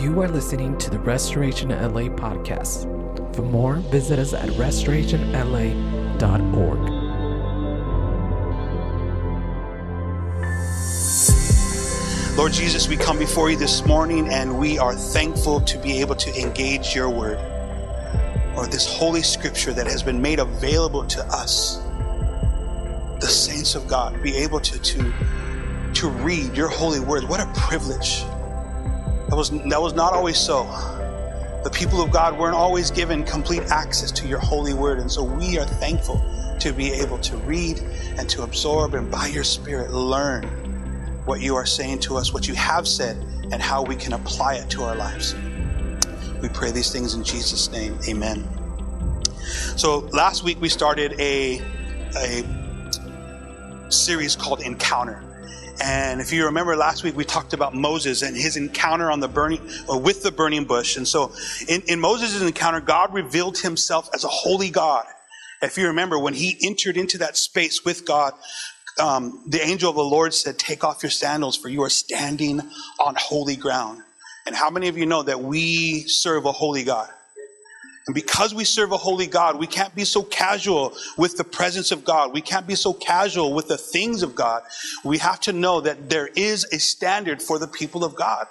You are listening to the Restoration LA podcast. For more, visit us at restorationla.org. Lord Jesus, we come before you this morning and we are thankful to be able to engage your word or this holy scripture that has been made available to us, the saints of God, be able to, to, to read your holy word. What a privilege. That was, that was not always so. The people of God weren't always given complete access to your holy word. And so we are thankful to be able to read and to absorb and by your spirit learn what you are saying to us, what you have said, and how we can apply it to our lives. We pray these things in Jesus' name. Amen. So last week we started a, a series called Encounter. And if you remember last week, we talked about Moses and his encounter on the burning, or with the burning bush. And so in, in Moses' encounter, God revealed himself as a holy God. If you remember, when he entered into that space with God, um, the angel of the Lord said, Take off your sandals, for you are standing on holy ground. And how many of you know that we serve a holy God? And because we serve a holy God, we can't be so casual with the presence of God. We can't be so casual with the things of God. We have to know that there is a standard for the people of God.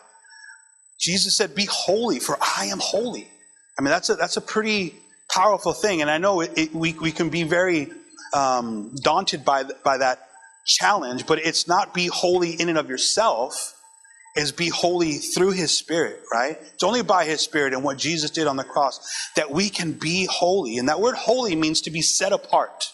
Jesus said, Be holy, for I am holy. I mean, that's a, that's a pretty powerful thing. And I know it, it, we, we can be very um, daunted by, by that challenge, but it's not be holy in and of yourself, is be holy through his spirit, right? It's only by his spirit and what Jesus did on the cross that we can be holy. And that word holy means to be set apart.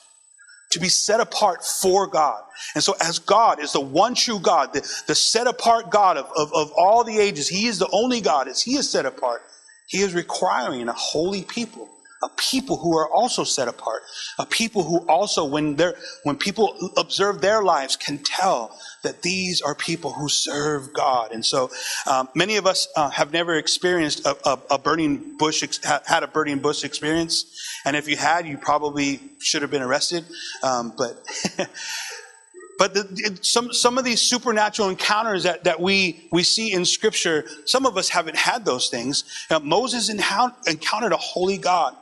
To be set apart for God. And so, as God is the one true God, the, the set apart God of, of, of all the ages, He is the only God. As He is set apart, He is requiring a holy people a people who are also set apart, a people who also, when they're, when people observe their lives, can tell that these are people who serve God. And so, um, many of us uh, have never experienced a, a, a burning bush, had a burning bush experience, and if you had, you probably should have been arrested. Um, but But the, some, some of these supernatural encounters that, that we, we see in Scripture, some of us haven't had those things. Now, Moses encountered a holy God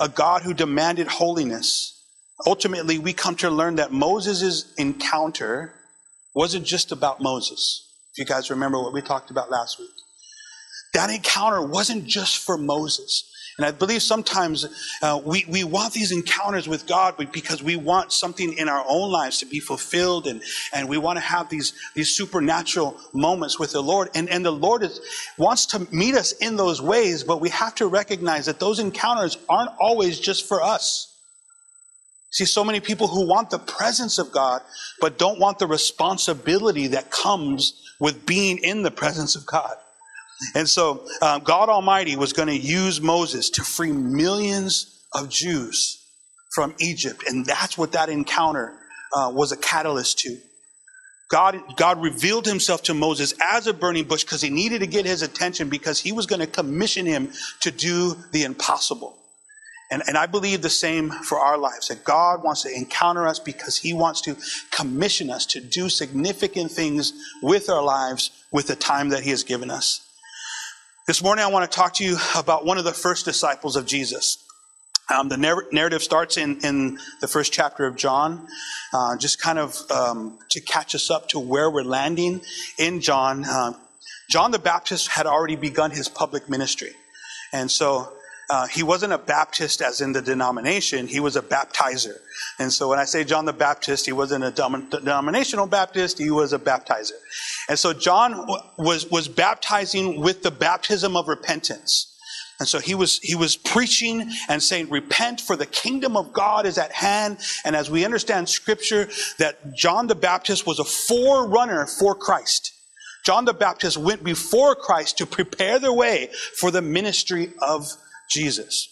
a God who demanded holiness. Ultimately, we come to learn that Moses' encounter wasn't just about Moses. If you guys remember what we talked about last week, that encounter wasn't just for Moses. And I believe sometimes uh, we, we want these encounters with God because we want something in our own lives to be fulfilled and, and we want to have these, these supernatural moments with the Lord. And, and the Lord is, wants to meet us in those ways, but we have to recognize that those encounters aren't always just for us. See, so many people who want the presence of God, but don't want the responsibility that comes with being in the presence of God. And so um, God Almighty was going to use Moses to free millions of Jews from Egypt. And that's what that encounter uh, was a catalyst to. God, God revealed himself to Moses as a burning bush because he needed to get his attention because he was going to commission him to do the impossible. And, and I believe the same for our lives that God wants to encounter us because he wants to commission us to do significant things with our lives with the time that he has given us. This morning, I want to talk to you about one of the first disciples of Jesus. Um, the narrative starts in, in the first chapter of John, uh, just kind of um, to catch us up to where we're landing in John. Uh, John the Baptist had already begun his public ministry. And so uh, he wasn't a Baptist as in the denomination, he was a baptizer. And so when I say John the Baptist, he wasn't a denominational Baptist, he was a baptizer. And so John was, was baptizing with the baptism of repentance. And so he was, he was preaching and saying, repent for the kingdom of God is at hand. And as we understand scripture, that John the Baptist was a forerunner for Christ. John the Baptist went before Christ to prepare the way for the ministry of Jesus.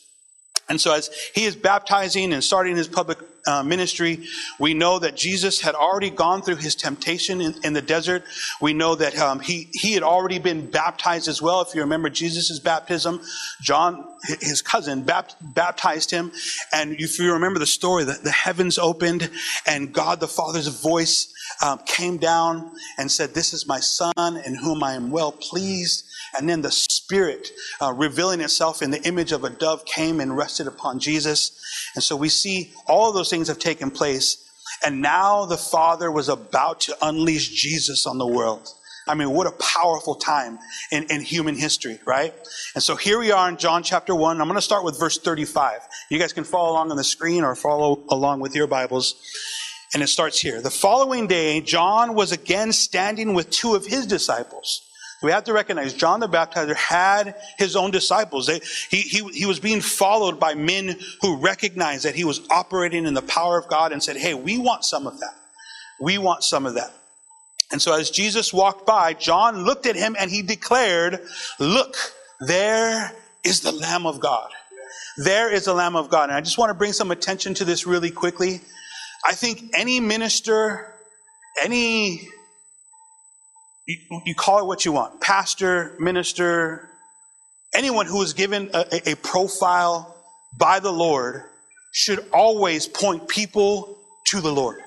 And so, as he is baptizing and starting his public uh, ministry, we know that Jesus had already gone through his temptation in, in the desert. We know that um, he, he had already been baptized as well. If you remember Jesus' baptism, John, his cousin, bapt, baptized him. And if you remember the story, that the heavens opened and God the Father's voice um, came down and said, This is my son in whom I am well pleased. And then the Spirit uh, revealing itself in the image of a dove came and rested upon Jesus. And so we see all of those things have taken place. And now the Father was about to unleash Jesus on the world. I mean, what a powerful time in, in human history, right? And so here we are in John chapter 1. I'm going to start with verse 35. You guys can follow along on the screen or follow along with your Bibles. And it starts here. The following day, John was again standing with two of his disciples. We have to recognize John the Baptizer had his own disciples. They, he, he, he was being followed by men who recognized that he was operating in the power of God and said, Hey, we want some of that. We want some of that. And so as Jesus walked by, John looked at him and he declared, Look, there is the Lamb of God. There is the Lamb of God. And I just want to bring some attention to this really quickly. I think any minister, any you, you call it what you want pastor, minister, anyone who is given a, a profile by the Lord should always point people to the Lord.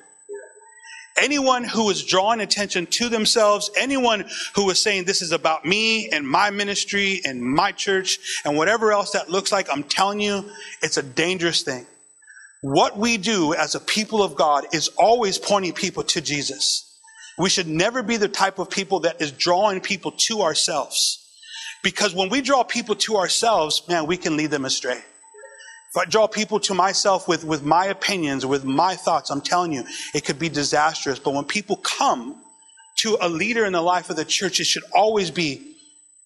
Anyone who is drawing attention to themselves, anyone who is saying this is about me and my ministry and my church and whatever else that looks like, I'm telling you, it's a dangerous thing. What we do as a people of God is always pointing people to Jesus. We should never be the type of people that is drawing people to ourselves. Because when we draw people to ourselves, man, we can lead them astray. If I draw people to myself with, with my opinions, with my thoughts, I'm telling you, it could be disastrous. But when people come to a leader in the life of the church, it should always be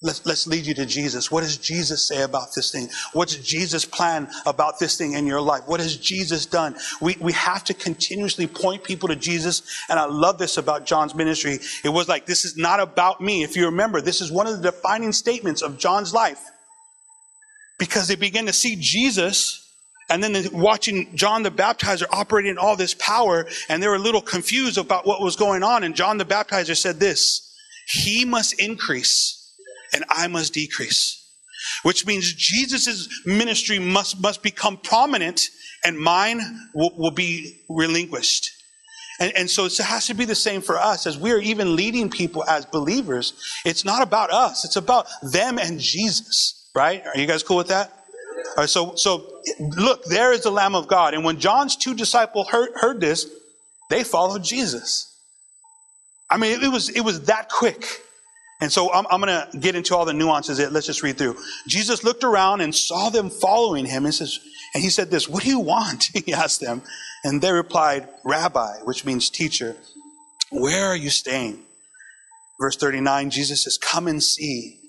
Let's, let's lead you to Jesus. What does Jesus say about this thing? What's Jesus' plan about this thing in your life? What has Jesus done? We, we have to continuously point people to Jesus. And I love this about John's ministry. It was like, this is not about me. If you remember, this is one of the defining statements of John's life. Because they began to see Jesus and then watching John the Baptizer operating in all this power, and they were a little confused about what was going on. And John the Baptizer said this, He must increase and I must decrease. Which means Jesus' ministry must, must become prominent and mine will, will be relinquished. And, and so it has to be the same for us as we are even leading people as believers. It's not about us. It's about them and Jesus, right? Are you guys cool with that? All right, so, so look, there is the Lamb of God. And when John's two disciples heard, heard this, they followed Jesus. I mean, it was, it was that quick. And so I'm, I'm going to get into all the nuances. Let's just read through. Jesus looked around and saw them following him and says, and he said this, what do you want? He asked them. And they replied, Rabbi, which means teacher, where are you staying? Verse 39, Jesus says, come and see.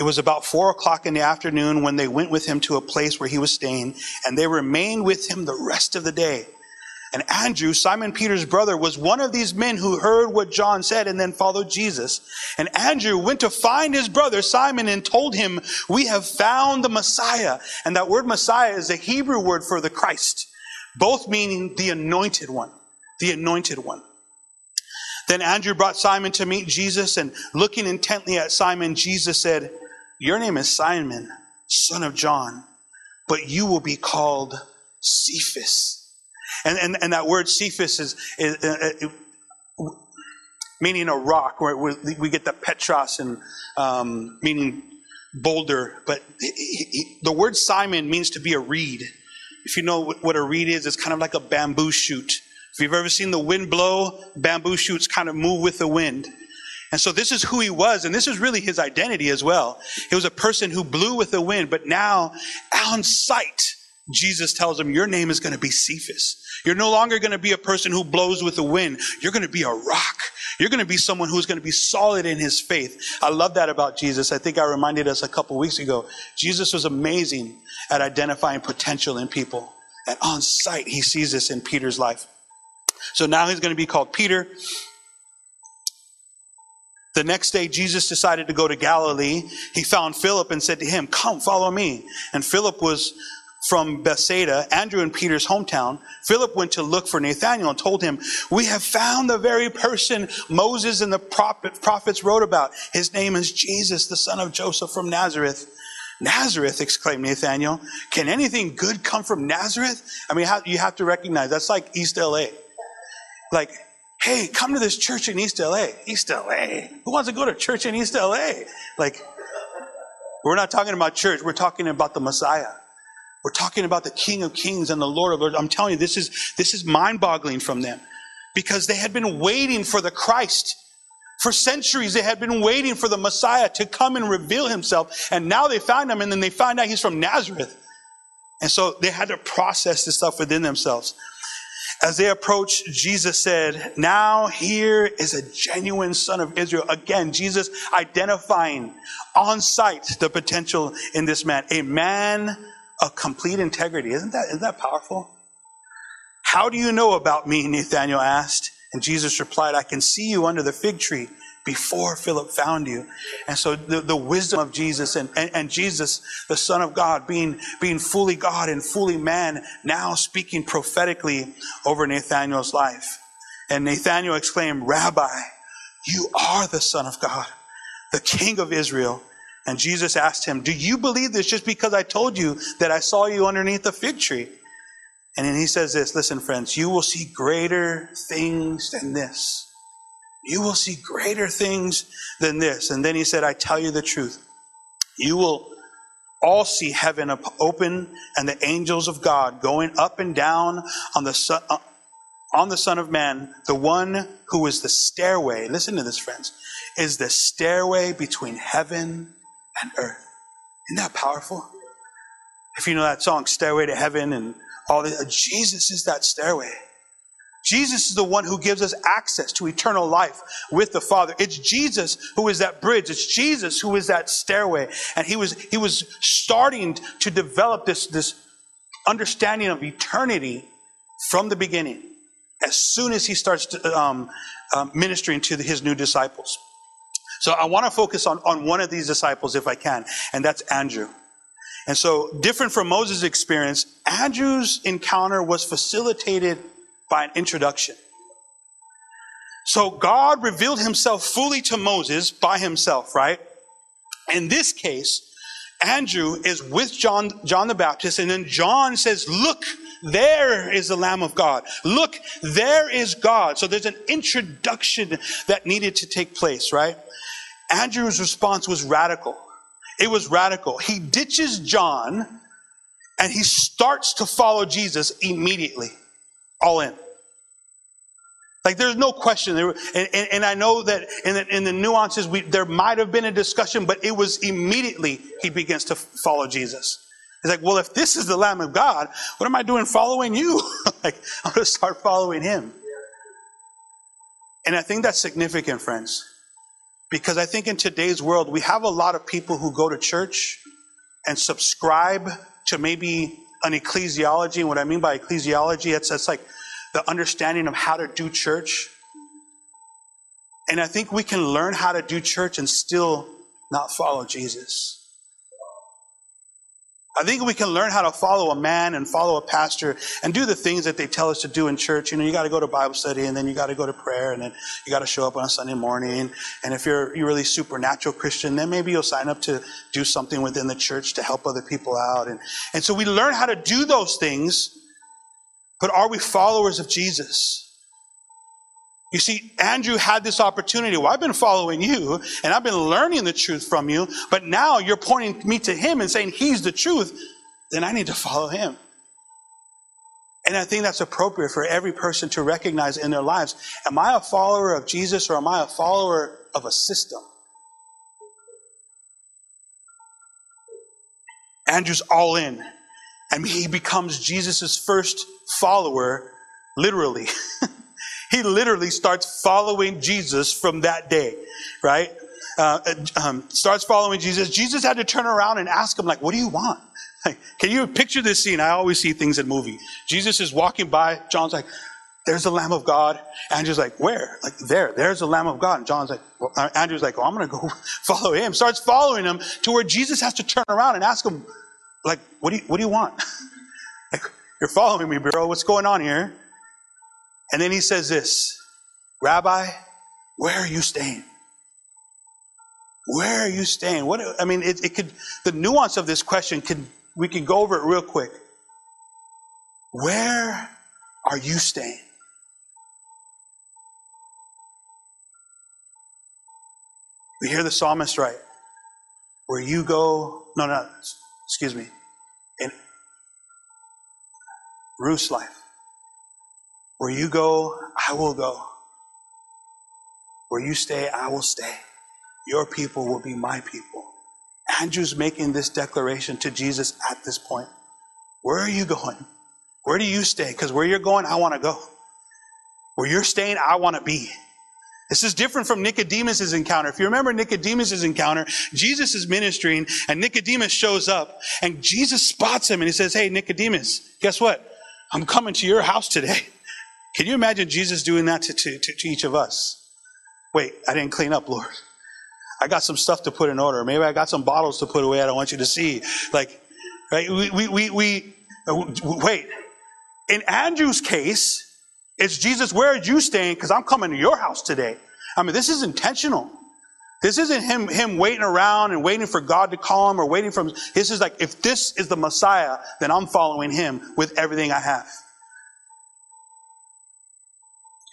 It was about four o'clock in the afternoon when they went with him to a place where he was staying, and they remained with him the rest of the day. And Andrew, Simon Peter's brother, was one of these men who heard what John said and then followed Jesus. And Andrew went to find his brother Simon and told him, We have found the Messiah. And that word Messiah is a Hebrew word for the Christ, both meaning the anointed one. The anointed one. Then Andrew brought Simon to meet Jesus, and looking intently at Simon, Jesus said, Your name is Simon, son of John, but you will be called Cephas and, and, and that word Cephas is, is uh, uh, meaning a rock, where we get the Petros and um, meaning boulder. But he, he, the word Simon means to be a reed. If you know what a reed is, it's kind of like a bamboo shoot. If you've ever seen the wind blow, bamboo shoots kind of move with the wind. And so this is who he was, and this is really his identity as well. He was a person who blew with the wind, but now on sight, Jesus tells him, Your name is going to be Cephas. You're no longer going to be a person who blows with the wind. You're going to be a rock. You're going to be someone who's going to be solid in his faith. I love that about Jesus. I think I reminded us a couple weeks ago. Jesus was amazing at identifying potential in people. And on sight, he sees this in Peter's life. So now he's going to be called Peter. The next day, Jesus decided to go to Galilee. He found Philip and said to him, Come, follow me. And Philip was from Bethsaida, Andrew and Peter's hometown, Philip went to look for Nathanael and told him, We have found the very person Moses and the prophet, prophets wrote about. His name is Jesus, the son of Joseph from Nazareth. Nazareth, exclaimed Nathanael. Can anything good come from Nazareth? I mean, you have to recognize that's like East LA. Like, hey, come to this church in East LA. East LA. Who wants to go to church in East LA? Like, We're not talking about church, we're talking about the Messiah. We're talking about the King of Kings and the Lord of Lords. I'm telling you, this is, this is mind boggling from them because they had been waiting for the Christ. For centuries, they had been waiting for the Messiah to come and reveal himself. And now they found him, and then they find out he's from Nazareth. And so they had to process this stuff within themselves. As they approached, Jesus said, Now here is a genuine son of Israel. Again, Jesus identifying on sight the potential in this man, a man of complete integrity. Isn't that, isn't that powerful? How do you know about me? Nathanael asked. And Jesus replied, I can see you under the fig tree before Philip found you. And so the, the wisdom of Jesus and, and, and, Jesus, the Son of God, being, being fully God and fully man, now speaking prophetically over Nathanael's life. And Nathanael exclaimed, Rabbi, you are the Son of God, the King of Israel. And Jesus asked him, Do you believe this just because I told you that I saw you underneath the fig tree? And then he says this Listen, friends, you will see greater things than this. You will see greater things than this. And then he said, I tell you the truth. You will all see heaven open and the angels of God going up and down on the son, uh, on the Son of Man, the one who is the stairway. Listen to this, friends. Is the stairway between heaven and earth. Isn't that powerful? If you know that song, Stairway to Heaven, and all this, Jesus is that stairway. Jesus is the one who gives us access to eternal life with the Father. It's Jesus who is that bridge. It's Jesus who is that stairway. And he was, he was starting to develop this, this understanding of eternity from the beginning as soon as he starts to, um, um, ministering to the, his new disciples. So I want to focus on, on one of these disciples if I can, and that's Andrew. And so, different from Moses' experience, Andrew's encounter was facilitated by an introduction. So God revealed himself fully to Moses by himself, right? In this case, Andrew is with John, John the Baptist, and then John says, Look, there is the Lamb of God. Look, there is God. So there's an introduction that needed to take place, right? Andrew's response was radical. It was radical. He ditches John and he starts to follow Jesus immediately all in. Like there's no question. There, and, and, and I know that in the, in the nuances, we, there might have been a discussion, but it was immediately he begins to follow Jesus. He's like, well, if this is the Lamb of God, what am I doing following you? like, I'm going to start following him. And I think that's significant, friends, because I think in today's world, we have a lot of people who go to church and subscribe to maybe an ecclesiology. And what I mean by ecclesiology, it's, it's like the understanding of how to do church. And I think we can learn how to do church and still not follow Jesus. I think we can learn how to follow a man and follow a pastor and do the things that they tell us to do in church. You know, you got to go to Bible study and then you got to go to prayer and then you got to show up on a Sunday morning. And if you're, you're really supernatural Christian, then maybe you'll sign up to do something within the church to help other people out. And, and so we learn how to do those things, but are we followers of Jesus? You see, Andrew had this opportunity. Well, I've been following you and I've been learning the truth from you, but now you're pointing me to him and saying he's the truth. Then I need to follow him. And I think that's appropriate for every person to recognize in their lives. Am I a follower of Jesus or am I a follower of a system? Andrew's all in. And he becomes Jesus' first follower, literally. He literally starts following Jesus from that day, right? Uh, um, starts following Jesus. Jesus had to turn around and ask him, like, what do you want? Like, can you picture this scene? I always see things in movie. Jesus is walking by. John's like, there's the Lamb of God. Andrew's like, where? Like, there. There's the Lamb of God. And John's like, well, uh, Andrew's like, well, I'm going to go follow him. Starts following him to where Jesus has to turn around and ask him, like, what do you, what do you want? like, you're following me, bro. What's going on here? And then he says this Rabbi, where are you staying? Where are you staying? What I mean, it, it could the nuance of this question could we could go over it real quick. Where are you staying? We hear the psalmist right. where you go, no, no, excuse me, in Ruth's life, where you go, I will go. Where you stay, I will stay. Your people will be my people. Andrew's making this declaration to Jesus at this point. Where are you going? Where do you stay? Because where you're going, I want to go. Where you're staying, I want to be. This is different from Nicodemus' encounter. If you remember Nicodemus' encounter, Jesus is ministering and Nicodemus shows up and Jesus spots him and he says, Hey, Nicodemus, guess what? I'm coming to your house today. Can you imagine Jesus doing that to, to, to, each of us? Wait, I didn't clean up, Lord. I got some stuff to put in order. Maybe I got some bottles to put away I don't want you to see. Like, right? We, we, we, we wait. In Andrew's case, it's Jesus, where are you staying? Because I'm coming to your house today. I mean, this is intentional. This isn't him, him waiting around and waiting for God to call him or waiting for him. This is like, if this is the Messiah, then I'm following him with everything I have.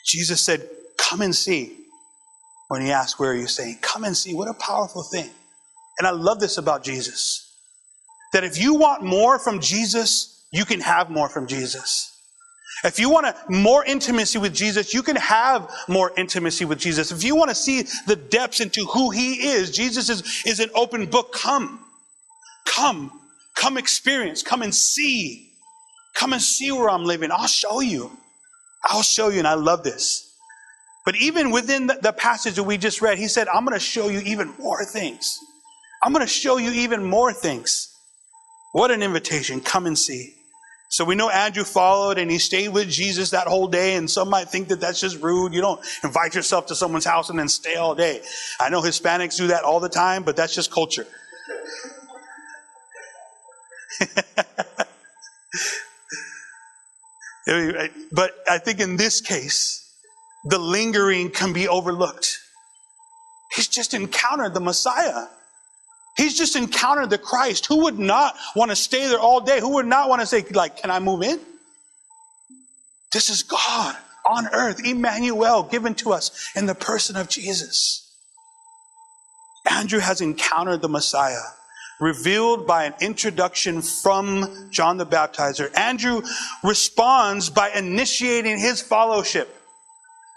Jesus said, Come and see. When he asked, Where are you staying? Come and see. What a powerful thing. And I love this about Jesus. That if you want more from Jesus, you can have more from Jesus. If you want a, more intimacy with Jesus, you can have more intimacy with Jesus. If you want to see the depths into who he is, Jesus is, is an open book. Come. Come. Come experience. Come and see. Come and see where I'm living. I'll show you. I'll show you. And I love this. But even within the, the passage that we just read, he said, I'm going to show you even more things. I'm going to show you even more things. What an invitation. Come and see. So we know Andrew followed and he stayed with Jesus that whole day. And some might think that that's just rude. You don't invite yourself to someone's house and then stay all day. I know Hispanics do that all the time, but that's just culture. but I think in this case, the lingering can be overlooked. He's just encountered the Messiah. He's just encountered the Christ. Who would not want to stay there all day? Who would not want to say, like, can I move in? This is God on earth, Emmanuel, given to us in the person of Jesus. Andrew has encountered the Messiah, revealed by an introduction from John the Baptizer. Andrew responds by initiating his fellowship.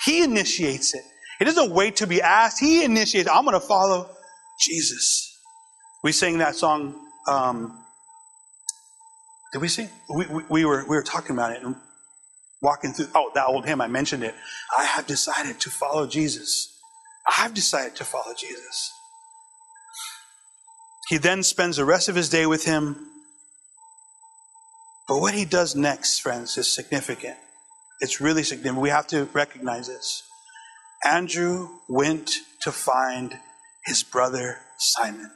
He initiates it. He doesn't wait to be asked. He initiates, I'm going to follow Jesus. We sang that song. Um, did we sing? We, we, we, were we were talking about it and walking through. Oh, that old hymn I mentioned it. I have decided to follow Jesus. I've decided to follow Jesus. He then spends the rest of his day with him. But what he does next, friends, is significant. It's really significant. We have to recognize this. Andrew went to find his brother Simon.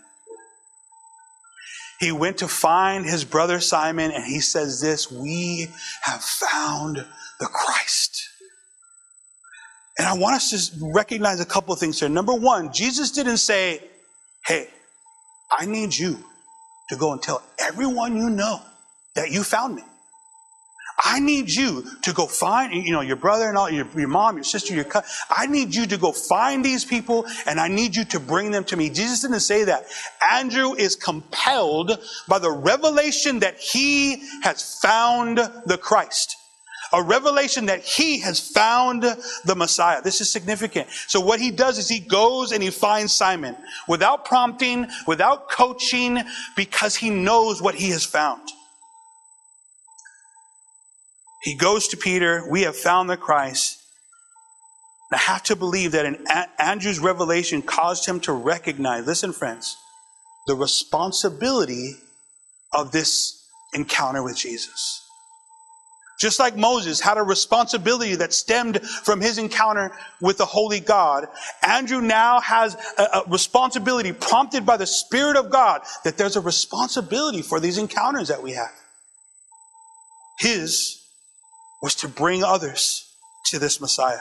He went to find his brother Simon and he says this We have found the Christ. And I want us to recognize a couple of things here. Number one, Jesus didn't say, Hey, I need you to go and tell everyone you know that you found me. I need you to go find, you know, your brother and all, your, your mom, your sister, your cousin. I need you to go find these people and I need you to bring them to me. Jesus didn't say that. Andrew is compelled by the revelation that he has found the Christ. A revelation that he has found the Messiah. This is significant. So what he does is he goes and he finds Simon without prompting, without coaching, because he knows what he has found. He goes to Peter, we have found the Christ. And I have to believe that in Andrew's revelation caused him to recognize, listen, friends, the responsibility of this encounter with Jesus. Just like Moses had a responsibility that stemmed from his encounter with the Holy God, Andrew now has a, responsibility prompted by the Spirit of God that there's a responsibility for these encounters that we have. His was to bring others to this Messiah.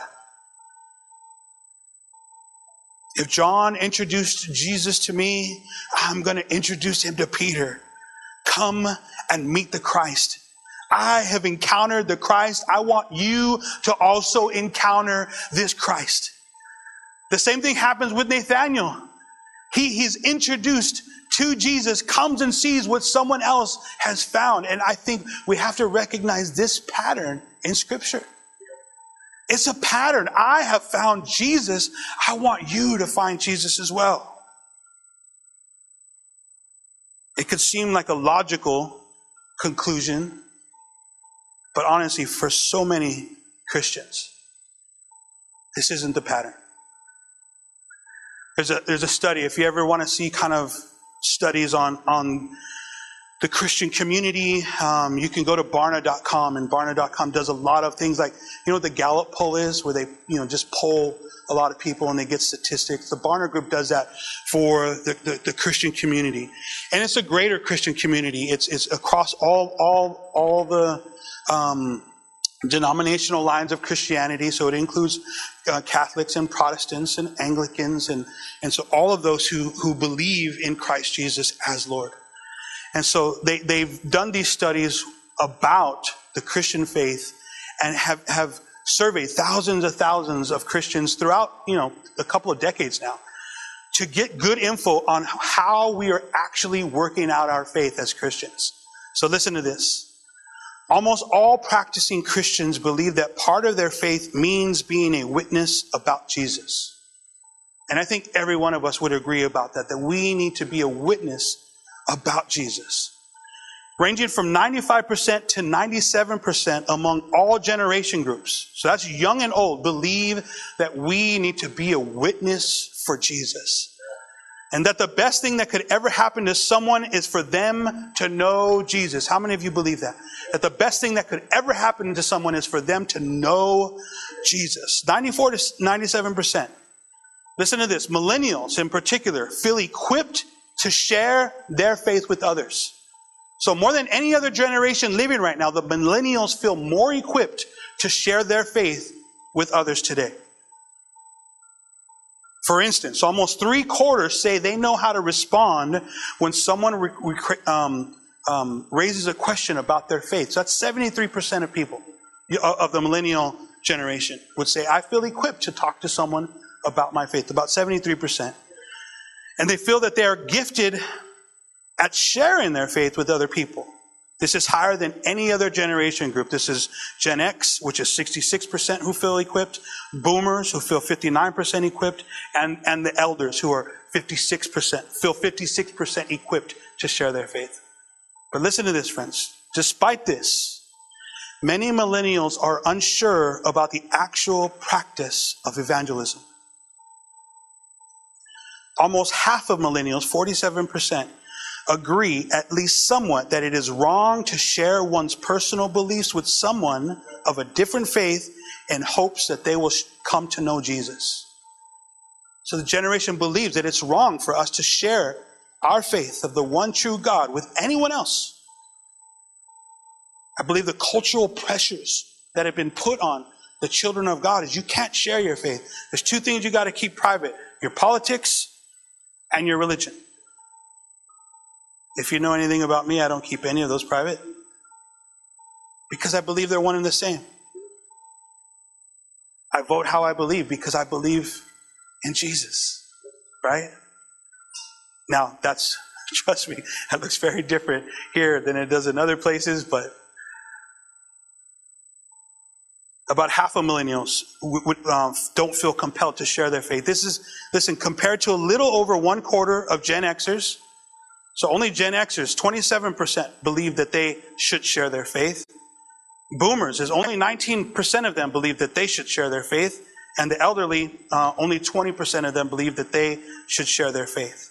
If John introduced Jesus to me, I'm going to introduce him to Peter. Come and meet the Christ. I have encountered the Christ. I want you to also encounter this Christ. The same thing happens with Nathaniel. He, he's introduced to Jesus comes and sees what someone else has found. And I think we have to recognize this pattern in scripture. It's a pattern. I have found Jesus. I want you to find Jesus as well. It could seem like a logical conclusion, but honestly, for so many Christians, this isn't the pattern. There's a, there's a study, if you ever want to see kind of studies on, on the Christian community, um, you can go to Barna.com, and Barna.com does a lot of things like, you know what the Gallup poll is, where they, you know, just poll a lot of people and they get statistics. The Barna Group does that for the, the, the Christian community. And it's a greater Christian community. It's, it's across all, all, all the, denominational lines of Christianity. So it includes uh, Catholics and Protestants and Anglicans and, and so all of those who, who believe in Christ Jesus as Lord. And so they, they've done these studies about the Christian faith and have, have surveyed thousands of thousands of Christians throughout, you know, a couple of decades now to get good info on how we are actually working out our faith as Christians. So listen to this. Almost all practicing Christians believe that part of their faith means being a witness about Jesus. And I think every one of us would agree about that, that we need to be a witness about Jesus. Ranging from 95% to 97% among all generation groups. So that's young and old, believe that we need to be a witness for Jesus. And that the best thing that could ever happen to someone is for them to know Jesus. How many of you believe that? That the best thing that could ever happen to someone is for them to know Jesus. 94 to 97%. Listen to this. Millennials in particular feel equipped to share their faith with others. So more than any other generation living right now, the millennials feel more equipped to share their faith with others today. For instance, almost three quarters say they know how to respond when someone re- re- um, um, raises a question about their faith. So that's 73% of people of the millennial generation would say, I feel equipped to talk to someone about my faith. About 73%. And they feel that they are gifted at sharing their faith with other people. This is higher than any other generation group. This is Gen X, which is 66% who feel equipped, boomers who feel 59% equipped, and, and the elders who are 56%, feel 56% equipped to share their faith. But listen to this, friends. Despite this, many millennials are unsure about the actual practice of evangelism. Almost half of millennials, 47%, agree, at least somewhat, that it is wrong to share one's personal beliefs with someone of a different faith in hopes that they will come to know Jesus. So the generation believes that it's wrong for us to share our faith of the one true God with anyone else. I believe the cultural pressures that have been put on the children of God is you can't share your faith. There's two things you got to keep private your politics and your religion. If you know anything about me, I don't keep any of those private because I believe they're one and the same. I vote how I believe because I believe in Jesus, right? Now, that's, trust me, that looks very different here than it does in other places, but about half of millennials um, don't feel compelled to share their faith. This is, listen, compared to a little over one quarter of Gen Xers, so only Gen Xers, 27% believe that they should share their faith. Boomers is only 19% of them believe that they should share their faith. And the elderly, uh, only 20% of them believe that they should share their faith.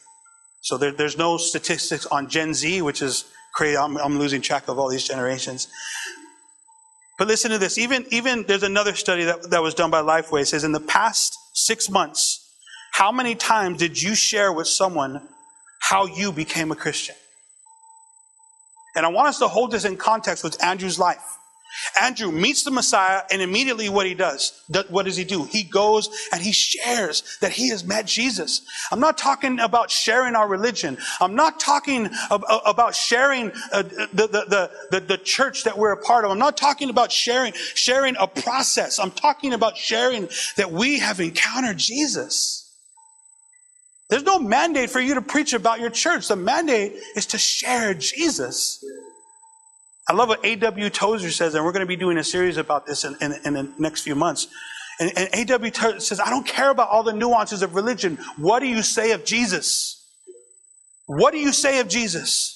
So there, there's no statistics on Gen Z, which is crazy. I'm, I'm losing track of all these generations. But listen to this. Even, even there's another study that, that was done by Lifeway. It says in the past six months, how many times did you share with someone how you became a Christian. And I want us to hold this in context with Andrew's life. Andrew meets the Messiah, and immediately what he does, what does he do? He goes and he shares that he has met Jesus. I'm not talking about sharing our religion. I'm not talking about sharing uh, the, the, the, the, church that we're a part of. I'm not talking about sharing, sharing a process. I'm talking about sharing that we have encountered Jesus. There's no mandate for you to preach about your church. The mandate is to share Jesus. I love what A.W. Tozer says, and we're going to be doing a series about this in, in, in the next few months. And, and A.W. Tozer says, I don't care about all the nuances of religion. What do you say of Jesus? What do you say of Jesus?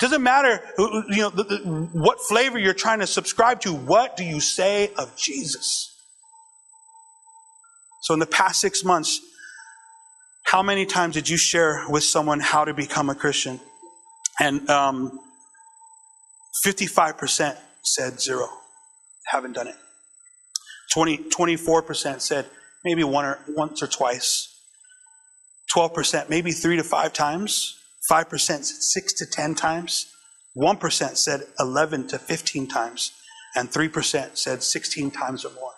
Doesn't matter, you know, the, the, what flavor you're trying to subscribe to. What do you say of Jesus? So, in the past six months, how many times did you share with someone how to become a Christian? And um, 55% said zero, haven't done it. 20, 24% said maybe one or once or twice. 12% maybe three to five times. 5% said six to 10 times. 1% said 11 to 15 times. And 3% said 16 times or more.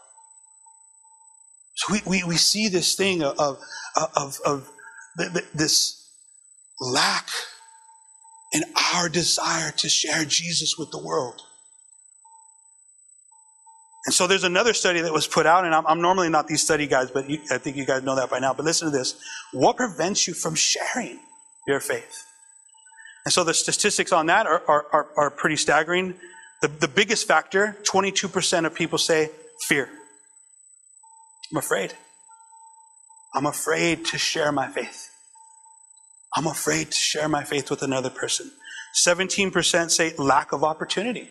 So we, we, we see this thing of, of, of, of this lack in our desire to share Jesus with the world. And so there's another study that was put out, and I'm, I'm normally not these study guys, but you, I think you guys know that by now. But listen to this. What prevents you from sharing your faith? And so the statistics on that are, are, are, are pretty staggering. The, the biggest factor 22% of people say fear. I'm afraid. I'm afraid to share my faith. I'm afraid to share my faith with another person. 17% say lack of opportunity.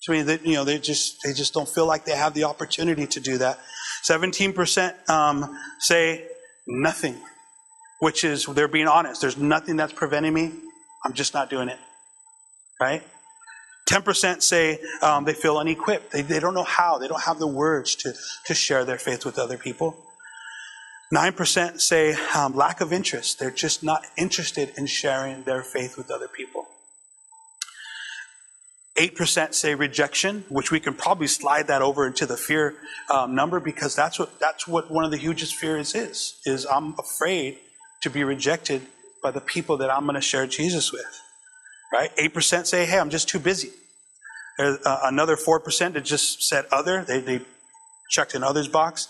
So I mean, that, you know, they just they just don't feel like they have the opportunity to do that. 17% um, say nothing, which is they're being honest. There's nothing that's preventing me. I'm just not doing it. Right? 10% say um, they feel unequipped. They, they don't know how. They don't have the words to, to share their faith with other people. 9% say um, lack of interest. They're just not interested in sharing their faith with other people. 8% say rejection, which we can probably slide that over into the fear um, number because that's what, that's what one of the hugest fears is, is I'm afraid to be rejected by the people that I'm going to share Jesus with. Right? 8% say, hey, I'm just too busy. There's uh, another 4% that just said other. They, they checked in others box.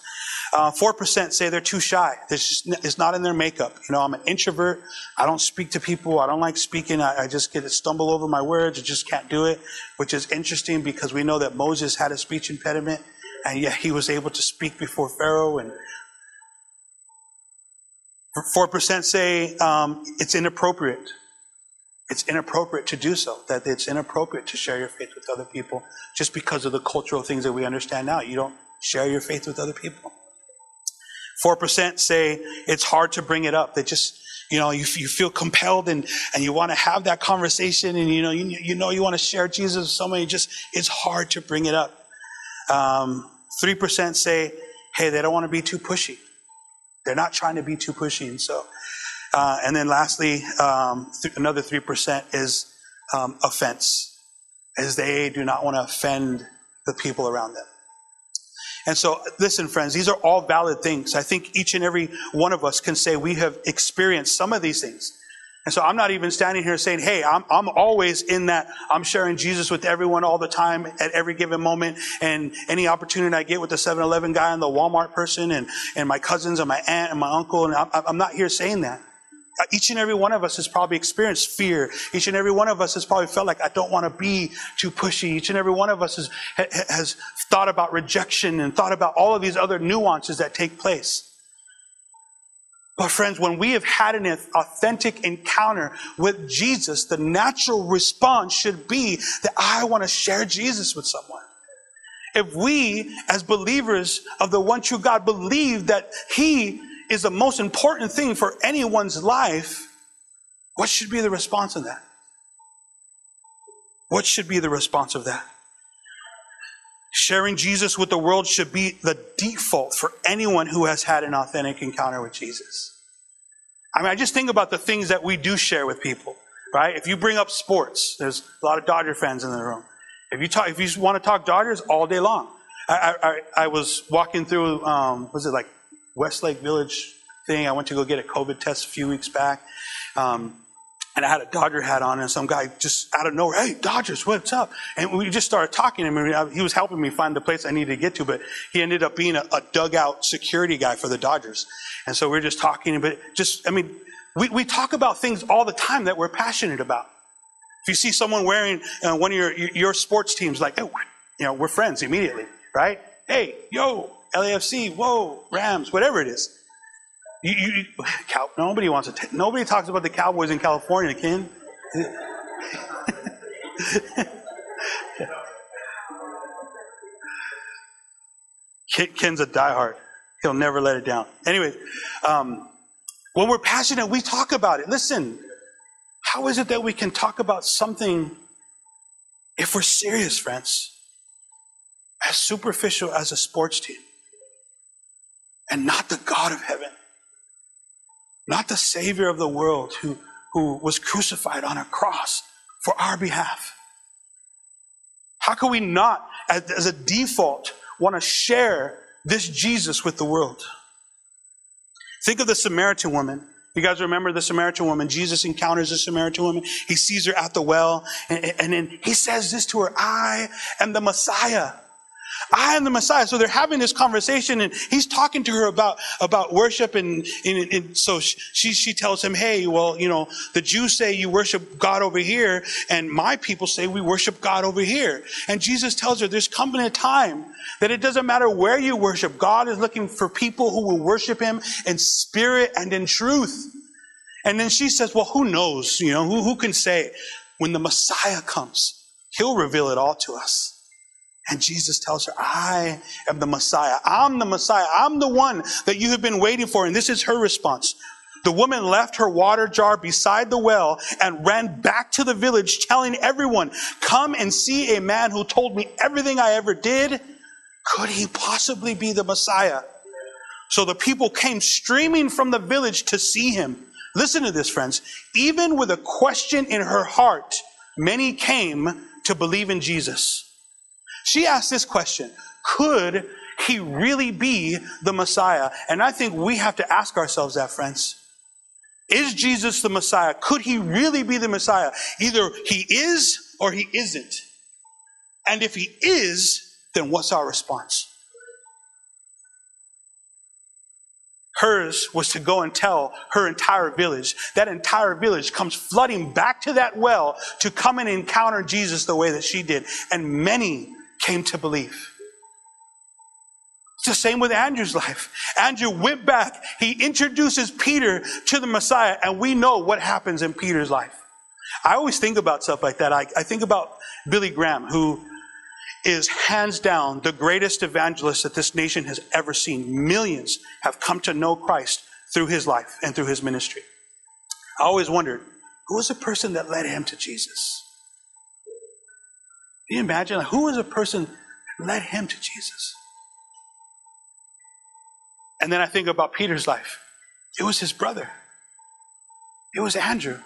Uh, 4% say they're too shy. Just, it's not in their makeup. You know, I'm an introvert. I don't speak to people. I don't like speaking. I, I just get to stumble over my words. I just can't do it, which is interesting because we know that Moses had a speech impediment and yet he was able to speak before Pharaoh. And 4% say um, it's inappropriate. It's inappropriate to do so, that it's inappropriate to share your faith with other people just because of the cultural things that we understand now. You don't share your faith with other people. 4% say it's hard to bring it up. They just, you know, you, you feel compelled and, and you want to have that conversation and, you know, you, you know you want to share Jesus with somebody. Just, it's hard to bring it up. Um, 3% say, hey, they don't want to be too pushy. They're not trying to be too pushy. And so, and then lastly, um, th- another 3% is um, offense, as they do not want to offend the people around them. And so, listen, friends, these are all valid things. I think each and every one of us can say we have experienced some of these things. And so I'm not even standing here saying, hey, I'm, I'm always in that. I'm sharing Jesus with everyone all the time at every given moment. And any opportunity I get with the 7 Eleven guy and the Walmart person and, and my cousins and my aunt and my uncle. And I'm, I'm not here saying that. Uh, each and every one of us has probably experienced fear. Each and every one of us has probably felt like I don't want to be too pushy. Each and every one of us has, has thought about rejection and thought about all of these other nuances that take place. But friends, when we have had an authentic encounter with Jesus, the natural response should be that I want to share Jesus with someone. If we, as believers of the one true God, believe that He is the most important thing for anyone's life, what should be the response of that? What should be the response of that? Sharing Jesus with the world should be the default for anyone who has had an authentic encounter with Jesus. I mean, I just think about the things that we do share with people, right? If you bring up sports, there's a lot of Dodger fans in the room. If you talk, if you want to talk Dodgers all day long, I, I, I was walking through, um, was it like Westlake Village thing. I went to go get a COVID test a few weeks back. Um, and I had a Dodger hat on, and some guy just out of nowhere, hey, Dodgers, what's up? And we just started talking to him. He was helping me find the place I needed to get to, but he ended up being a, a dugout security guy for the Dodgers. And so we are just talking, but just, I mean, we, we talk about things all the time that we're passionate about. If you see someone wearing uh, one of your, your sports teams, like, oh, you know, we're friends immediately, right? Hey, yo, LAFC, whoa, Rams, whatever it is. You, you, Cal, nobody wants to. T- nobody talks about the Cowboys in California, Ken. Ken's a diehard. He'll never let it down. Anyway, um, when we're passionate, we talk about it. Listen, how is it that we can talk about something if we're serious, friends? As superficial as a sports team and not the God of heaven not the Savior of the world who, who was crucified on a cross for our behalf. How can we not, as, as a default, want to share this Jesus with the world? Think of the Samaritan woman. You guys remember the Samaritan woman? Jesus encounters the Samaritan woman. He sees her at the well, and, and then he says this to her I am the Messiah. I am the Messiah. So they're having this conversation and he's talking to her about, about worship. And, and, and, so she, she tells him, Hey, well, you know, the Jews say you worship God over here and my people say we worship God over here. And Jesus tells her there's coming a time that it doesn't matter where you worship. God is looking for people who will worship him in spirit and in truth. And then she says, well, who knows? You know, who, who can say when the Messiah comes, he'll reveal it all to us. And Jesus tells her, I am the Messiah. I'm the Messiah. I'm the one that you have been waiting for. And this is her response. The woman left her water jar beside the well and ran back to the village telling everyone, come and see a man who told me everything I ever did. Could he possibly be the Messiah? So the people came streaming from the village to see him. Listen to this, friends. Even with a question in her heart, many came to believe in Jesus. She asked this question Could he really be the Messiah? And I think we have to ask ourselves that, friends. Is Jesus the Messiah? Could he really be the Messiah? Either he is or he isn't. And if he is, then what's our response? Hers was to go and tell her entire village. That entire village comes flooding back to that well to come and encounter Jesus the way that she did. And many came to believe. It's the same with Andrew's life. Andrew went back. He introduces Peter to the Messiah, and we know what happens in Peter's life. I always think about stuff like that. I, I think about Billy Graham, who is hands down the greatest evangelist that this nation has ever seen. Millions have come to know Christ through his life and through his ministry. I always wondered who was the person that led him to Jesus? Can you imagine? Who was a person that led him to Jesus? And then I think about Peter's life. It was his brother. It was Andrew.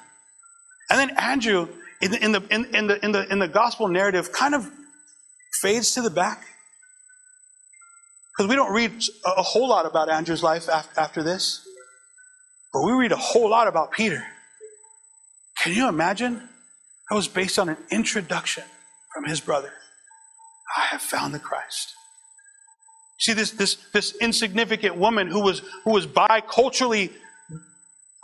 And then Andrew, in the, in the, in, in the, in the, in the gospel narrative, kind of fades to the back. Because we don't read a whole lot about Andrew's life after this. But we read a whole lot about Peter. Can you imagine? That was based on an introduction from his brother. I have found the Christ. See, this, this, this insignificant woman who was, who was by culturally,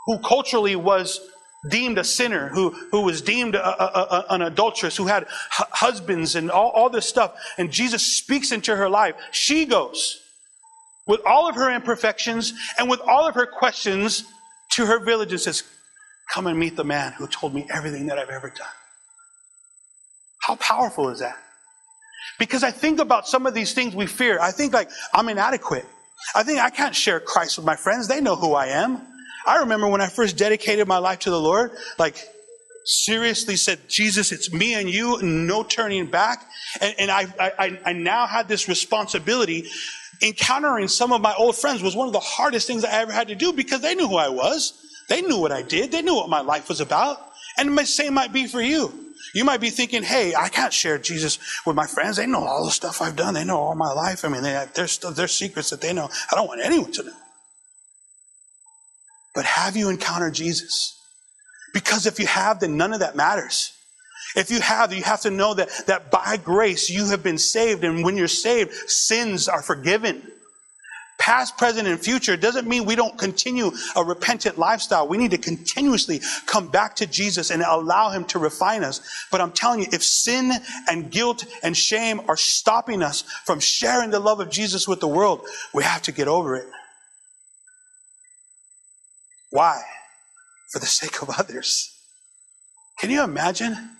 who culturally was deemed a sinner, who, who was deemed a, a, a, an adulteress, who had husbands and all, all this stuff. And Jesus speaks into her life. She goes with all of her imperfections and with all of her questions to her village and says, Come and meet the man who told me everything that I've ever done. How powerful is that? Because I think about some of these things we fear. I think like, I'm inadequate. I think I can't share Christ with my friends. They know who I am. I remember when I first dedicated my life to the Lord, like seriously said, Jesus, it's me and you, no turning back. And, and I, I, I now had this responsibility. Encountering some of my old friends was one of the hardest things I ever had to do because they knew who I was. They knew what I did. They knew what my life was about. And the same might be for you. You might be thinking, hey, I can't share Jesus with my friends. They know all the stuff I've done. They know all my life. I mean, they have, there's secrets that they know. I don't want anyone to know. But have you encountered Jesus? Because if you have, then none of that matters. If you have, you have to know that, that by grace you have been saved. And when you're saved, sins are forgiven. Past, present, and future doesn't mean we don't continue a repentant lifestyle. We need to continuously come back to Jesus and allow Him to refine us. But I'm telling you, if sin and guilt and shame are stopping us from sharing the love of Jesus with the world, we have to get over it. Why? For the sake of others. Can you imagine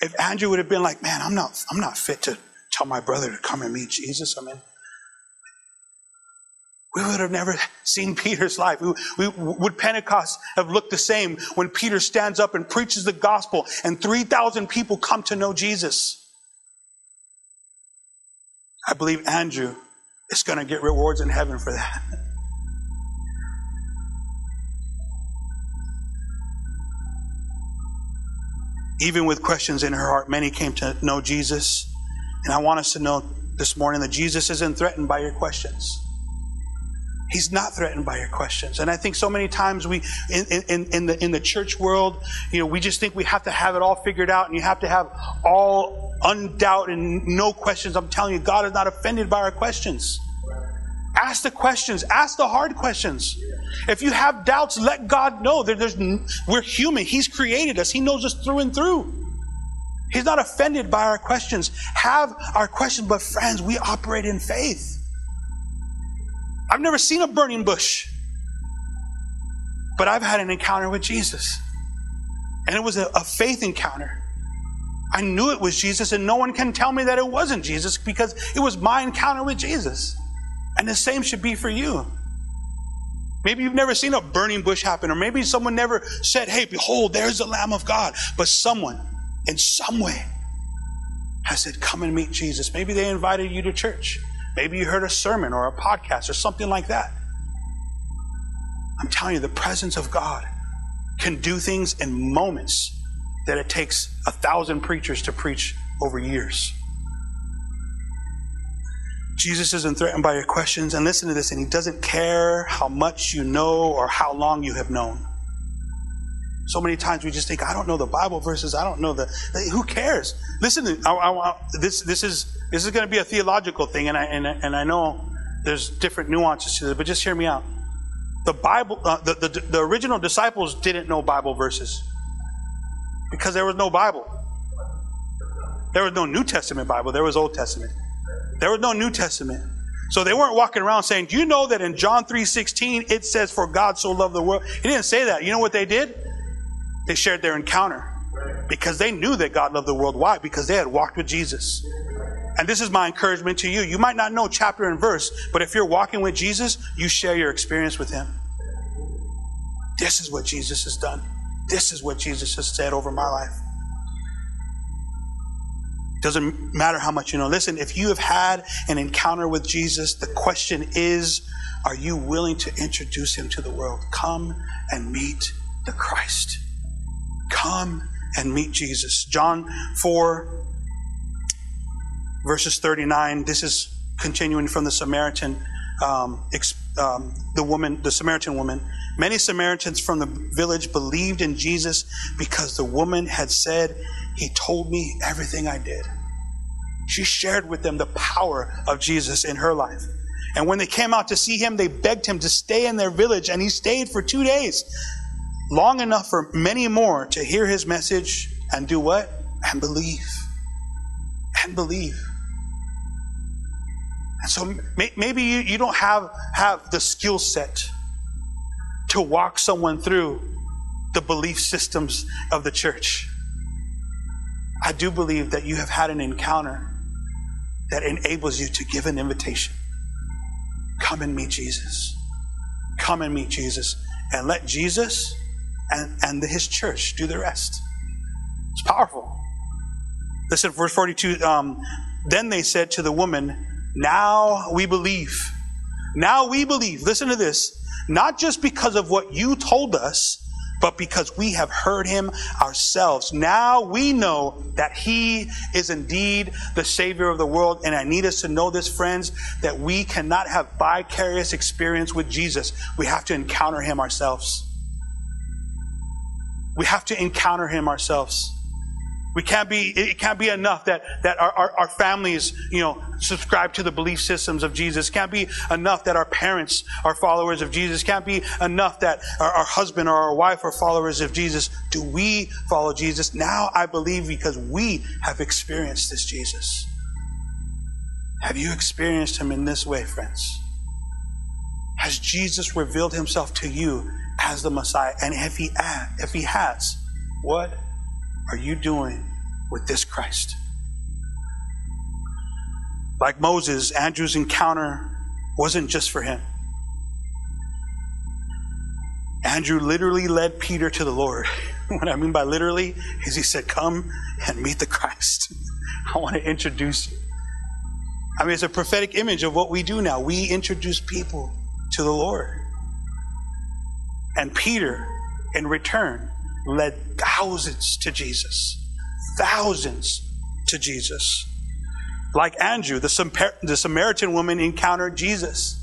if Andrew would have been like, man, I'm not, I'm not fit to tell my brother to come and meet Jesus? I mean, we would have never seen Peter's life. We, we, would Pentecost have looked the same when Peter stands up and preaches the gospel and 3,000 people come to know Jesus? I believe Andrew is going to get rewards in heaven for that. Even with questions in her heart, many came to know Jesus. And I want us to know this morning that Jesus isn't threatened by your questions. He's not threatened by your questions. And I think so many times we, in, in, in, the, in the church world, you know, we just think we have to have it all figured out and you have to have all undoubt and no questions. I'm telling you, God is not offended by our questions. Ask the questions. Ask the hard questions. If you have doubts, let God know. that there's, we're human. He's created us. He knows us through and through. He's not offended by our questions. Have our questions, but friends, we operate in faith. I've never seen a burning bush, but I've had an encounter with Jesus. And it was a, a faith encounter. I knew it was Jesus, and no one can tell me that it wasn't Jesus because it was my encounter with Jesus. And the same should be for you. Maybe you've never seen a burning bush happen, or maybe someone never said, Hey, behold, there's the Lamb of God. But someone, in some way, has said, Come and meet Jesus. Maybe they invited you to church. Maybe you heard a sermon or a podcast or something like that. I'm telling you, the presence of God can do things in moments that it takes a thousand preachers to preach over years. Jesus isn't threatened by your questions. And listen to this, and he doesn't care how much you know or how long you have known. So many times we just think, I don't know the Bible verses. I don't know the. Who cares? Listen, I, I, this this is this is going to be a theological thing, and I and, and I know there's different nuances to it, but just hear me out. The Bible, uh, the, the the original disciples didn't know Bible verses because there was no Bible. There was no New Testament Bible. There was Old Testament. There was no New Testament. So they weren't walking around saying, Do you know that in John 3:16 it says, For God so loved the world? He didn't say that. You know what they did? They shared their encounter. Because they knew that God loved the world. Why? Because they had walked with Jesus. And this is my encouragement to you. You might not know chapter and verse, but if you're walking with Jesus, you share your experience with him. This is what Jesus has done. This is what Jesus has said over my life. Doesn't matter how much you know. Listen, if you have had an encounter with Jesus, the question is are you willing to introduce him to the world? Come and meet the Christ. Come and meet Jesus. John 4, verses 39. This is continuing from the Samaritan, um, um, the woman, the Samaritan woman. Many Samaritans from the village believed in Jesus because the woman had said, he told me everything I did. She shared with them the power of Jesus in her life. And when they came out to see him, they begged him to stay in their village, and he stayed for two days, long enough for many more to hear his message and do what? And believe. And believe. And so maybe you, you don't have, have the skill set to walk someone through the belief systems of the church. I do believe that you have had an encounter that enables you to give an invitation. Come and meet Jesus. Come and meet Jesus. And let Jesus and, and his church do the rest. It's powerful. Listen, verse 42 um, Then they said to the woman, Now we believe. Now we believe. Listen to this. Not just because of what you told us, but because we have heard him ourselves. Now we know that he is indeed the Savior of the world. And I need us to know this, friends, that we cannot have vicarious experience with Jesus. We have to encounter him ourselves. We have to encounter him ourselves. We can't be, it can't be enough that, that our, our, our, families, you know, subscribe to the belief systems of Jesus. It can't be enough that our parents are followers of Jesus. It can't be enough that our, our husband or our wife are followers of Jesus. Do we follow Jesus? Now I believe because we have experienced this Jesus. Have you experienced him in this way, friends? Has Jesus revealed himself to you as the Messiah? And if he, if he has, what are you doing with this Christ? Like Moses, Andrew's encounter wasn't just for him. Andrew literally led Peter to the Lord. what I mean by literally is he said, Come and meet the Christ. I want to introduce you. I mean, it's a prophetic image of what we do now. We introduce people to the Lord. And Peter, in return, led thousands to Jesus. Thousands to Jesus. Like Andrew, the, the Samaritan woman encountered Jesus.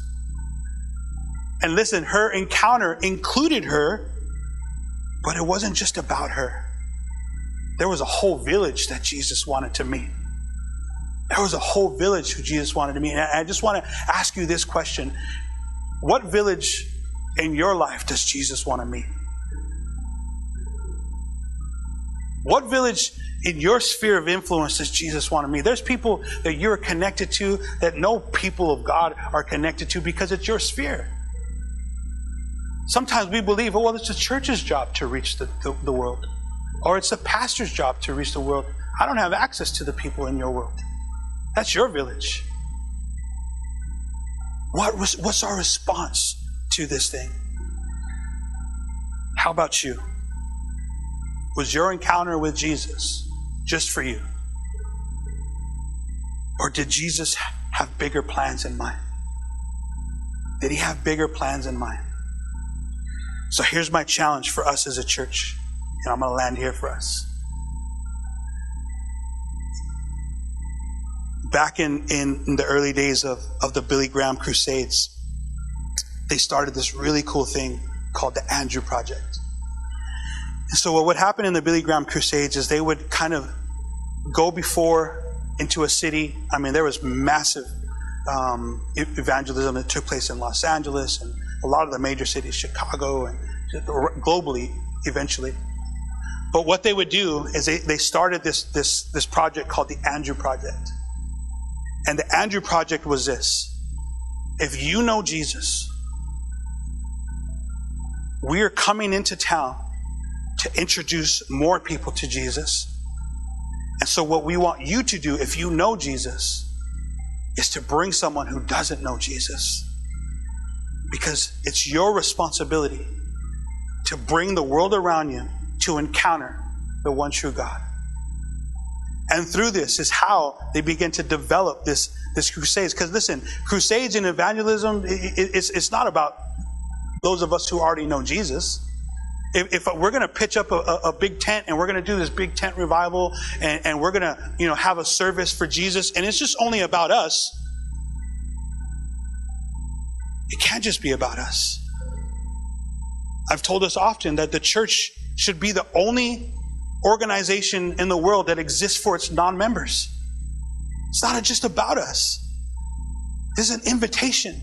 And listen, her encounter included her, but it wasn't just about her. There was a whole village that Jesus wanted to meet. There was a whole village who Jesus wanted to meet. And I just want to ask you this question What village in your life does Jesus want to meet? What village in your sphere of influence does Jesus want to meet? There's people that you're connected to that no people of God are connected to because it's your sphere. Sometimes we believe, oh, well, it's the church's job to reach the, the, the world, or it's the pastor's job to reach the world. I don't have access to the people in your world. That's your village. What was, what's our response to this thing? How about you? Was your encounter with Jesus just for you? Or did Jesus have bigger plans in mind? Did he have bigger plans in mind? So here's my challenge for us as a church, and I'm going to land here for us. Back in, in, in the early days of, of the Billy Graham Crusades, they started this really cool thing called the Andrew Project. So what would happen in the Billy Graham Crusades is they would kind of go before into a city. I mean, there was massive um, evangelism that took place in Los Angeles and a lot of the major cities, Chicago, and globally eventually. But what they would do is they, they started this, this, this project called the Andrew Project. And the Andrew Project was this if you know Jesus, we are coming into town to introduce more people to Jesus. And so, what we want you to do, if you know Jesus, is to bring someone who doesn't know Jesus. Because it's your responsibility to bring the world around you to encounter the one true God. And through this is how they begin to develop this, this crusades. Because listen, crusades and evangelism, it, it, it's, it's not about those of us who already know Jesus if, if we're going to pitch up a, a, big tent and we're going to do this big tent revival and, and we're going to you know have a service for jesus and it's just only about us it can't just be about us. I've told us often that the church should be the only organization in the world that exists for its non-members. It's not just about us. It's an invitation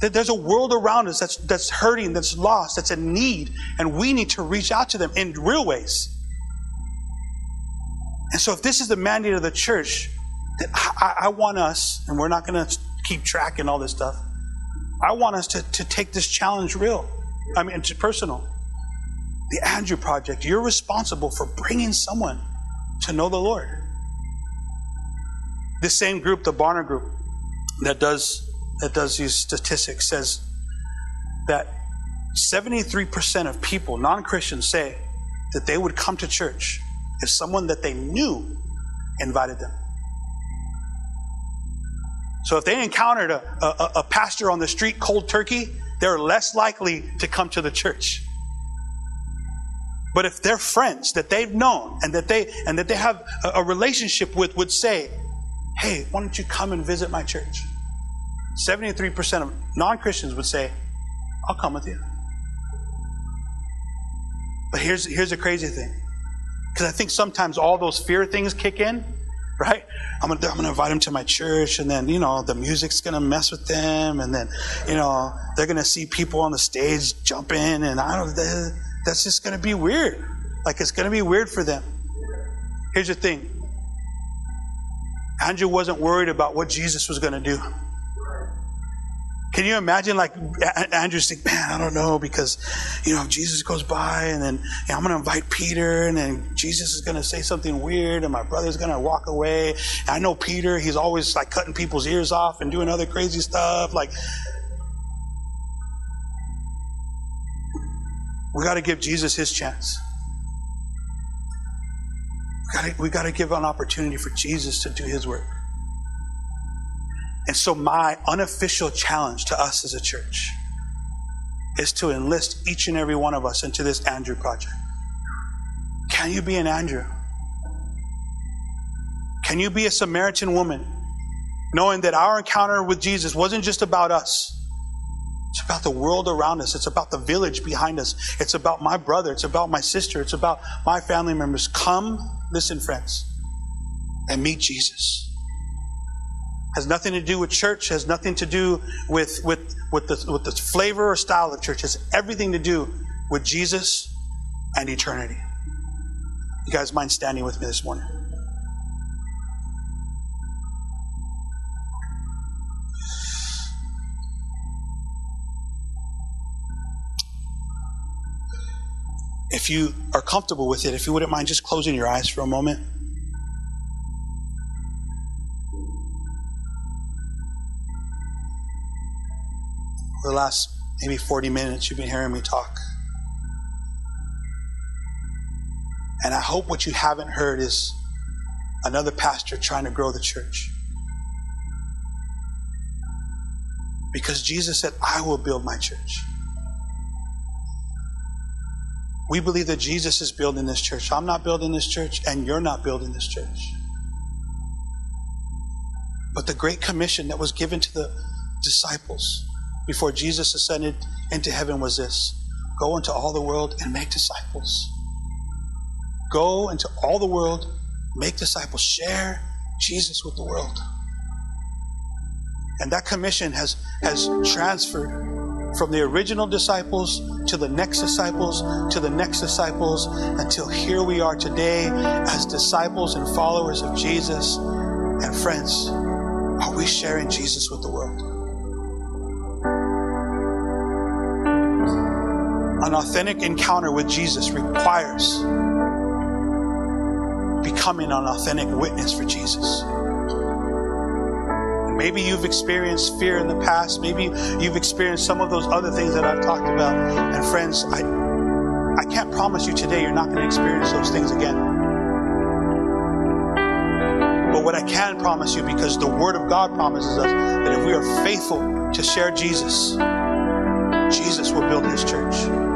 that there's a world around us that's, that's hurting, that's lost, that's in need, and we need to reach out to them in real ways. And so, if this is the mandate of the church, that I, I want us, and we're not going to keep tracking all this stuff, I want us to, to take this challenge real. I mean, it's personal. The Andrew Project, you're responsible for bringing someone to know the Lord. This same group, the Barna Group, that does that does these statistics says that 73% of people, non Christians, say that they would come to church if someone that they knew invited them. So if they encountered a, a, a, pastor on the street cold turkey, they're less likely to come to the church. But if their friends that they've known and that they and that they have a, a relationship with would say, "Hey, why don't you come and visit my church?" 73% of non Christians would say, I'll come with you. But here's, here's the crazy thing. Because I think sometimes all those fear things kick in, right? I'm gonna, I'm gonna invite them to my church, and then, you know, the music's gonna mess with them, and then, you know, they're gonna see people on the stage jumping, and I don't, that's just gonna be weird. Like, it's gonna be weird for them. Here's the thing Andrew wasn't worried about what Jesus was gonna do. Can you imagine, like, Andrew's think, man, I don't know, because, you know, Jesus goes by and then I'm going to invite Peter and then Jesus is going to say something weird and my brother's going to walk away. And I know Peter, he's always like cutting people's ears off and doing other crazy stuff. Like, we got to give Jesus his chance. We got to give an opportunity for Jesus to do his work. And so, my unofficial challenge to us as a church is to enlist each and every one of us into this Andrew project. Can you be an Andrew? Can you be a Samaritan woman, knowing that our encounter with Jesus wasn't just about us? It's about the world around us. It's about the village behind us. It's about my brother. It's about my sister. It's about my family members. Come, listen, friends, and meet Jesus has nothing to do with church, has nothing to do with, with, with, the, with the flavor or style of church, has everything to do with Jesus and eternity. You guys mind standing with me this morning? If you are comfortable with it, if you wouldn't mind just closing your eyes for a moment. For the last maybe 40 minutes, you've been hearing me talk. And I hope what you haven't heard is another pastor trying to grow the church. Because Jesus said, I will build my church. We believe that Jesus is building this church. I'm not building this church, and you're not building this church. But the Great Commission that was given to the disciples before Jesus ascended into heaven was this go into all the world and make disciples. Go into all the world, make disciples, share Jesus with the world. And that commission has, has transferred from the original disciples to the next disciples to the next disciples until here we are today as disciples and followers of Jesus. And friends, are we sharing Jesus with the world? An authentic encounter with Jesus requires becoming an authentic witness for Jesus. Maybe you've experienced fear in the past. Maybe you've experienced some of those other things that I've talked about. And friends, I, I can't promise you today you're not going to experience those things again. But what I can promise you, because the Word of God promises us that if we are faithful to share Jesus, Jesus will build His church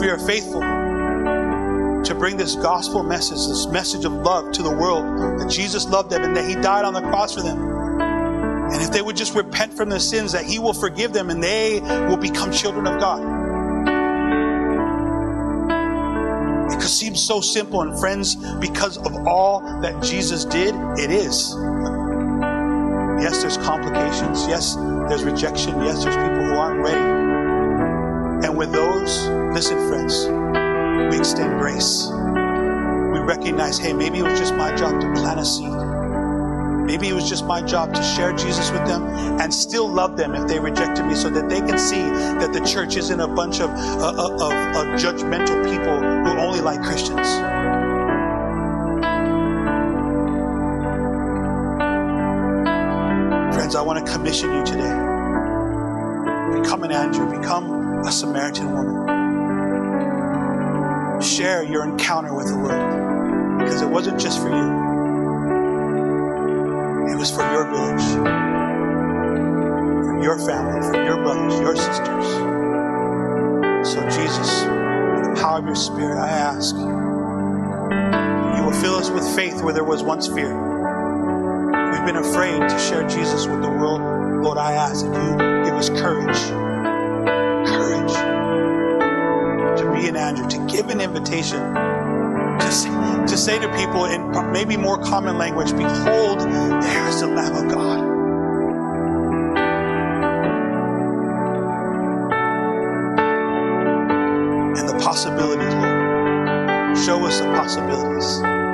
we are faithful to bring this gospel message, this message of love to the world, that Jesus loved them and that He died on the cross for them. And if they would just repent from their sins, that He will forgive them and they will become children of God. It seems so simple, and friends, because of all that Jesus did, it is. Yes, there's complications. Yes, there's rejection. Yes, there's people who aren't ready. With those, listen, friends, we extend grace. We recognize, hey, maybe it was just my job to plant a seed. Maybe it was just my job to share Jesus with them and still love them if they rejected me so that they can see that the church isn't a bunch of, uh, uh of, of judgmental people who only like Christians. Friends, I want to commission you today. Become an Andrew. Become a Samaritan woman. Share your encounter with the world because it wasn't just for you, it was for your village, for your family, for your brothers, your sisters. So, Jesus, with the power of your Spirit, I ask you will fill us with faith where there was once fear. We've been afraid to share Jesus with the world. Lord, I ask that you give us courage give an invitation. Just, to say to people in maybe more common language, Behold, there is the Lamb of God. And the possibilities, Lord. Show us the possibilities.